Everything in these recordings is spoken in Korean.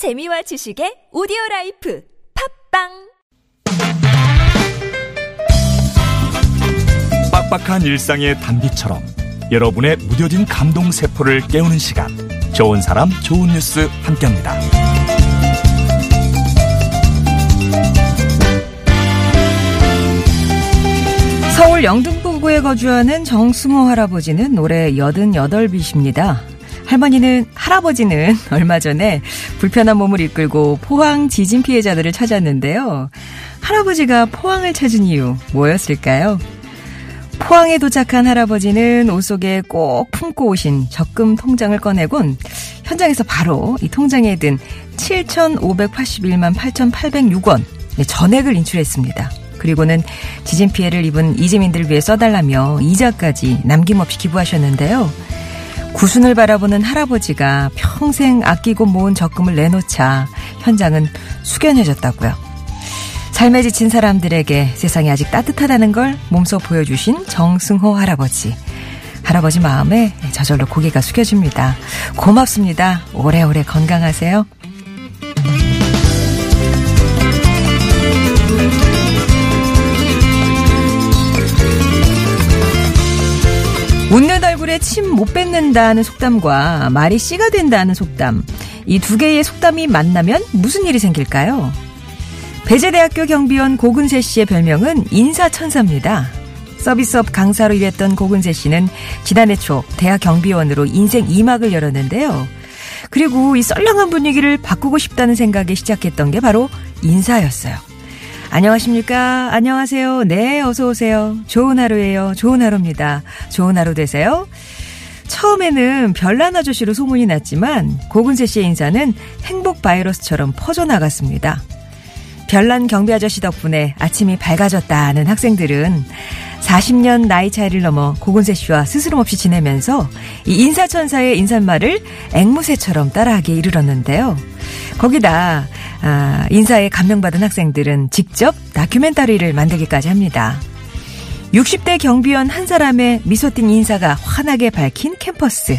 재미와 지식의 오디오 life 팟빵 빡빡한 일상의 단비처럼 여러분의 무뎌진 감동 세포를 깨우는 시간 좋은 사람 좋은 뉴스 함께합니다. 서울 영등포구에 거주하는 정승호 할아버지는 올해 88이십니다. 할머니는 할아버지는 얼마 전에 불편한 몸을 이끌고 포항 지진 피해자들을 찾았는데요. 할아버지가 포항을 찾은 이유 뭐였을까요? 포항에 도착한 할아버지는 옷 속에 꼭 품고 오신 적금 통장을 꺼내곤 현장에서 바로 이 통장에 든 7,581만 8,806원 전액을 인출했습니다. 그리고는 지진 피해를 입은 이재민들을 위해 써달라며 이자까지 남김없이 기부하셨는데요. 구순을 바라보는 할아버지가 평생 아끼고 모은 적금을 내놓자 현장은 숙연해졌다고요. 삶에 지친 사람들에게 세상이 아직 따뜻하다는 걸 몸소 보여주신 정승호 할아버지. 할아버지 마음에 저절로 고개가 숙여집니다. 고맙습니다. 오래오래 건강하세요. 침 못 뱉는다는 속담과 말이 씨가 된다는 속담. 이 두 개의 속담이 만나면 무슨 일이 생길까요? 배재대학교 경비원 고근세 씨의 별명은 인사천사입니다. 서비스업 강사로 일했던 고근세 씨는 지난해 초 대학 경비원으로 인생 2막을 열었는데요. 그리고 이 썰렁한 분위기를 바꾸고 싶다는 생각에 시작했던 게 바로 인사였어요. 안녕하십니까? 안녕하세요. 네, 어서 오세요. 좋은 하루예요. 좋은 하루입니다. 좋은 하루 되세요. 처음에는 별난 아저씨로 소문이 났지만 고근세 씨의 인사는 행복 바이러스처럼 퍼져나갔습니다. 별난 경비 아저씨 덕분에 아침이 밝아졌다는 학생들은 40년 나이 차이를 넘어 고근세 씨와 스스럼 없이 지내면서 이 인사천사의 인사말을 앵무새처럼 따라하게 이르렀는데요. 거기다 아, 인사에 감명받은 학생들은 직접 다큐멘터리를 만들기까지 합니다. 60대 경비원 한 사람의 미소 띤 인사가 환하게 밝힌 캠퍼스.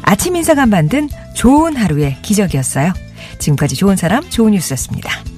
아침 인사가 만든 좋은 하루의 기적이었어요. 지금까지 좋은 사람, 좋은 뉴스였습니다.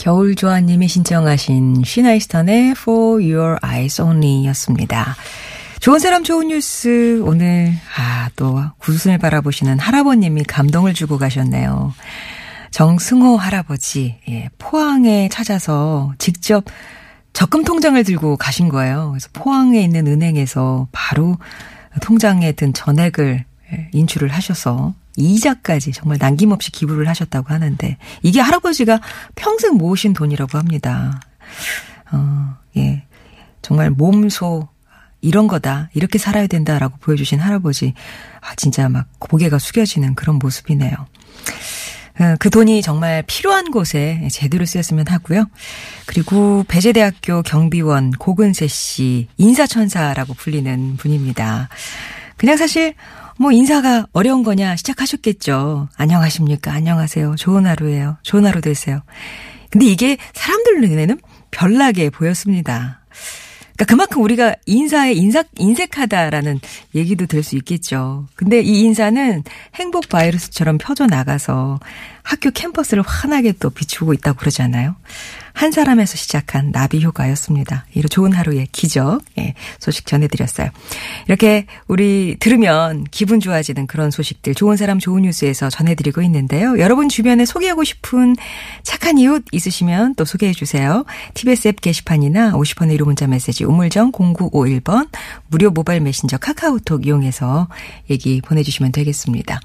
겨울조아님이 신청하신 쉬나이스턴의 For Your Eyes Only 였습니다. 좋은 사람 좋은 뉴스 오늘 아또 구순을 바라보시는 할아버님이 감동을 주고 가셨네요. 정승호 할아버지 예, 포항에 찾아서 직접 적금 통장을 들고 가신 거예요. 그래서 포항에 있는 은행에서 바로 통장에 든 전액을 예, 인출을 하셔서 이자까지 정말 남김없이 기부를 하셨다고 하는데 이게 할아버지가 평생 모으신 돈이라고 합니다. 어, 예. 정말 몸소 이런 거다. 이렇게 살아야 된다라고 보여주신 할아버지. 아, 진짜 막 고개가 숙여지는 그런 모습이네요. 어, 그 돈이 정말 필요한 곳에 제대로 쓰였으면 하고요. 그리고 배재대학교 경비원 고근세 씨 인사천사라고 불리는 분입니다. 그냥 사실 뭐 인사가 어려운 거냐 시작하셨겠죠. 안녕하십니까. 안녕하세요. 좋은 하루예요. 좋은 하루 되세요. 근데 이게 사람들 눈에는 별나게 보였습니다. 그러니까 그만큼 우리가 인사에 인사, 인색하다라는 얘기도 될 수 있겠죠. 근데 이 인사는 행복 바이러스처럼 펴져 나가서 학교 캠퍼스를 환하게 또 비추고 있다고 그러잖아요. 한 사람에서 시작한 나비 효과였습니다. 이로 좋은 하루의 기적 예, 소식 전해드렸어요. 이렇게 우리 들으면 기분 좋아지는 그런 소식들 좋은 사람 좋은 뉴스에서 전해드리고 있는데요. 여러분 주변에 소개하고 싶은 착한 이웃 있으시면 또 소개해 주세요. TBS 앱 게시판이나 50번의 1호 문자 메시지 우물정 0951번 무료 모바일 메신저 카카오톡 이용해서 얘기 보내주시면 되겠습니다.